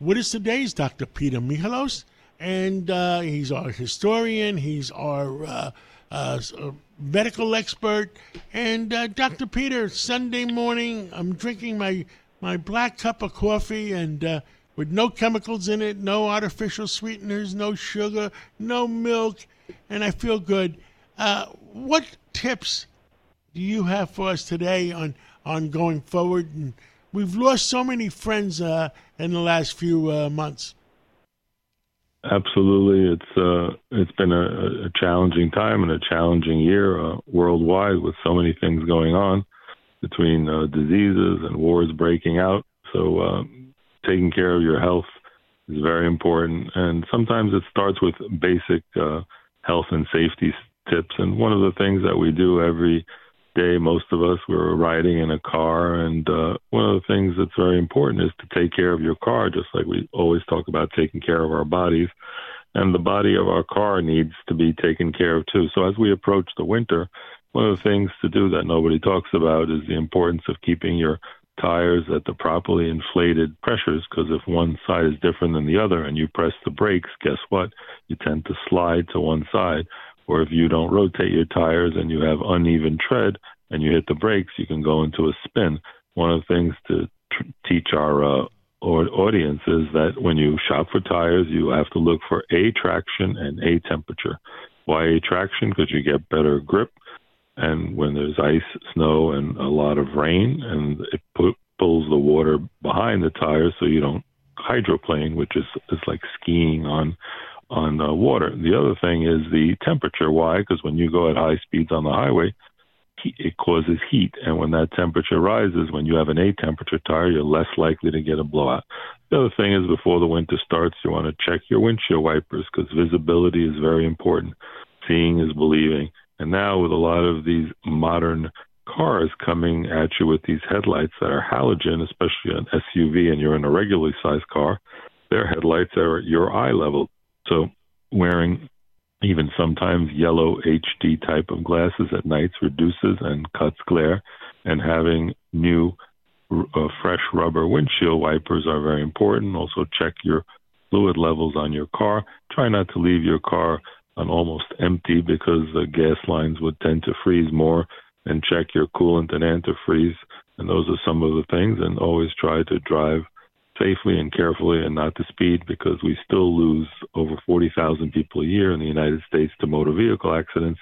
with us today is Dr. Peter Michalos, and uh, he's our historian. He's our uh, uh, medical expert. And uh, Dr. Peter, Sunday morning, I'm drinking my my black cup of coffee and uh, with no chemicals in it, no artificial sweeteners, no sugar, no milk, and I feel good. Uh, what tips do you have for us today on on going forward? And we've lost so many friends uh, in the last few uh, months. Absolutely, it's uh, it's been a, a, challenging time and a challenging year uh, worldwide with so many things going on between uh, diseases and wars breaking out. So, uh, taking care of your health is very important, and sometimes it starts with basic health and safety tips. And one of the things that we do every day, most of us were riding in a car, and uh, one of the things that's very important is to take care of your car, just like we always talk about taking care of our bodies. And the body of our car needs to be taken care of too. So as we approach the winter, one of the things to do that nobody talks about is the importance of keeping your tires at the properly inflated pressures because if one side is different than the other and you press the brakes, guess what? You tend to slide to one side. Or if you don't rotate your tires and you have uneven tread and you hit the brakes, you can go into a spin. One of the things to tr- teach our uh, audience is that when you shop for tires, you have to look for A traction and A temperature. Why A traction? Because you get better grip. And when there's ice, snow, and a lot of rain, and it put, pulls the water behind the tires so you don't hydroplane, which is, is like skiing on on uh, water. The other thing is the temperature. Why? Because when you go at high speeds on the highway, it causes heat, and when that temperature rises, when you have an A temperature tire, you're less likely to get a blowout. The other thing is before the winter starts, you want to check your windshield wipers because visibility is very important. Seeing is believing. And now with a lot of these modern cars coming at you with these headlights that are halogen, especially an SUV, and you're in a regularly sized car, their headlights are at your eye level. So wearing even sometimes yellow HD type of glasses at nights reduces and cuts glare, and having new uh, fresh rubber windshield wipers are very important. Also, check your fluid levels on your car. Try not to leave your car on almost empty because the gas lines would tend to freeze more. And check your coolant and antifreeze. And those are some of the things. And always try to drive safely and carefully and not to speed because we still lose over 40,000 people a year in the United States to motor vehicle accidents.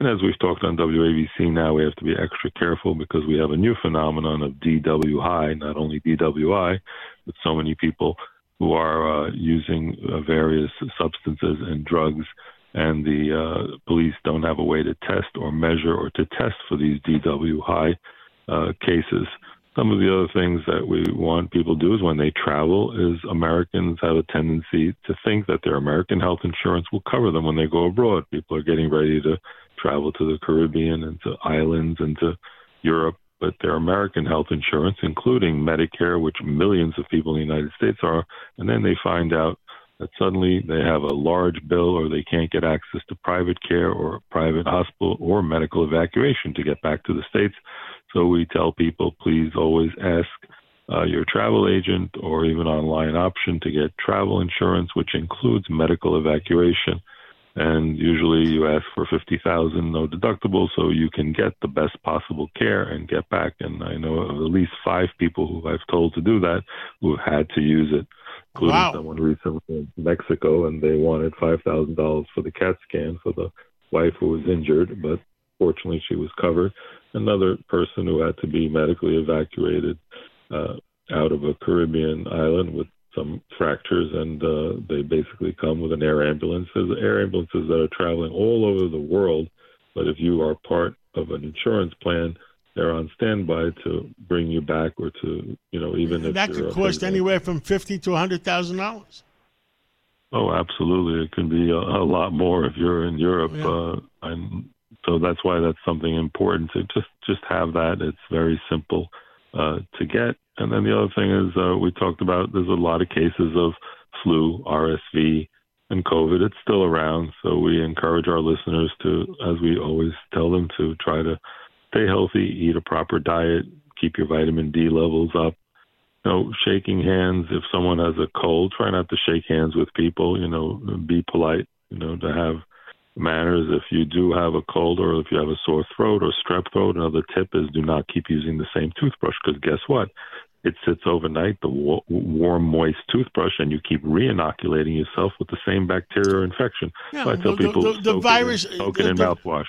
And as we've talked on WABC now, we have to be extra careful because we have a new phenomenon of DW high, not only DWI, but so many people who are uh, using uh, various substances and drugs, and the uh, police don't have a way to test or measure or to test for these DW high uh, cases some of the other things that we want people to do is when they travel is Americans have a tendency to think that their American health insurance will cover them when they go abroad. People are getting ready to travel to the Caribbean and to islands and to Europe, but their American health insurance, including Medicare, which millions of people in the United States are, and then they find out that suddenly they have a large bill or they can't get access to private care or private hospital or medical evacuation to get back to the States. So we tell people please always ask uh, your travel agent or even online option to get travel insurance, which includes medical evacuation. And usually you ask for 50,000 no deductible so you can get the best possible care and get back. And I know of at least five people who I've told to do that who have had to use it, including wow. someone recently in Mexico, and they wanted $5,000 for the CAT scan for the wife who was injured, but fortunately she was covered another person who had to be medically evacuated uh, out of a Caribbean island with some fractures, and uh, they basically come with an air ambulance. There's air ambulances that are traveling all over the world, but if you are part of an insurance plan, they're on standby to bring you back or to, you know, even if that could cost anywhere from fifty to a hundred thousand dollars. Oh, absolutely! It can be a, a, lot more if you're in Europe. Yeah. Uh, I'm so that's why that's something important to just just have that. It's very simple uh, to get. And then the other thing is uh, we talked about. There's a lot of cases of flu, RSV, and COVID. It's still around, so we encourage our listeners to, as we always tell them, to try to stay healthy, eat a proper diet, keep your vitamin D levels up, you know, shaking hands. If someone has a cold, try not to shake hands with people. You know, be polite. You know, to have manners. If you do have a cold or if you have a sore throat or strep throat, another tip is do not keep using the same toothbrush because guess what? It sits overnight, the warm, moist toothbrush, and you keep re-inoculating yourself with the same bacteria or infection. Yeah, so I tell the, people the, the virus, in, soak the, it in the, mouthwash.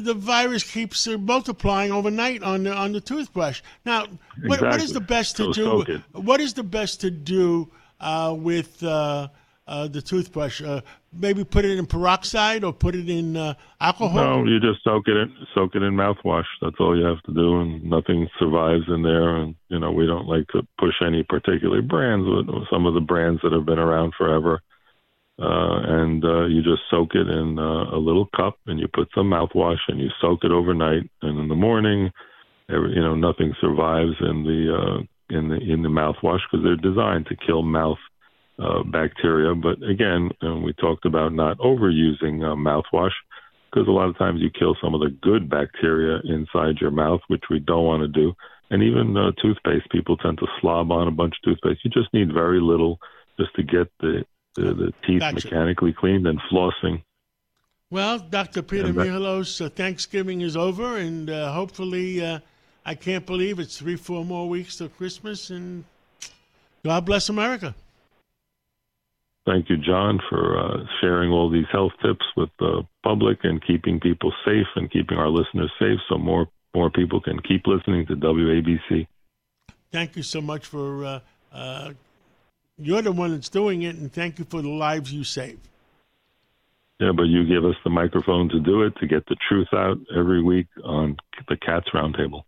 The virus keeps uh, multiplying overnight on the on the toothbrush. Now, what, what is the best to So do? What is the best to do uh, with uh, uh, the toothbrush? Uh, maybe put it in peroxide or put it in uh, alcohol. No, you just soak it in soak it in mouthwash. That's all you have to do, and nothing survives in there. And you know, we don't like to push any particular brands. But some of the brands that have been around forever, uh, and uh, you just soak it in uh, a little cup, and you put some mouthwash, and you soak it overnight. And in the morning, every, you know, nothing survives in the uh, in the in the mouthwash because they're designed to kill mouth uh, bacteria. But again, uh, we talked about not overusing uh, mouthwash because a lot of times you kill some of the good bacteria inside your mouth, which we don't want to do. And even uh, toothpaste, people tend to slob on a bunch of toothpaste. You just need very little just to get the the, the teeth Gotcha. mechanically cleaned and flossing. Well, Dr. Peter that- Michalos, uh, Thanksgiving is over, and uh, hopefully, uh, I can't believe it's three, four more weeks till Christmas, and God bless America. Thank you, John, for uh, sharing all these health tips with the public and keeping people safe and keeping our listeners safe, so more more people can keep listening to WABC. Thank you so much for. Uh, uh, you're the one that's doing it, and thank you for the lives you save. Yeah, but you give us the microphone to do it to get the truth out every week on the Cats Roundtable.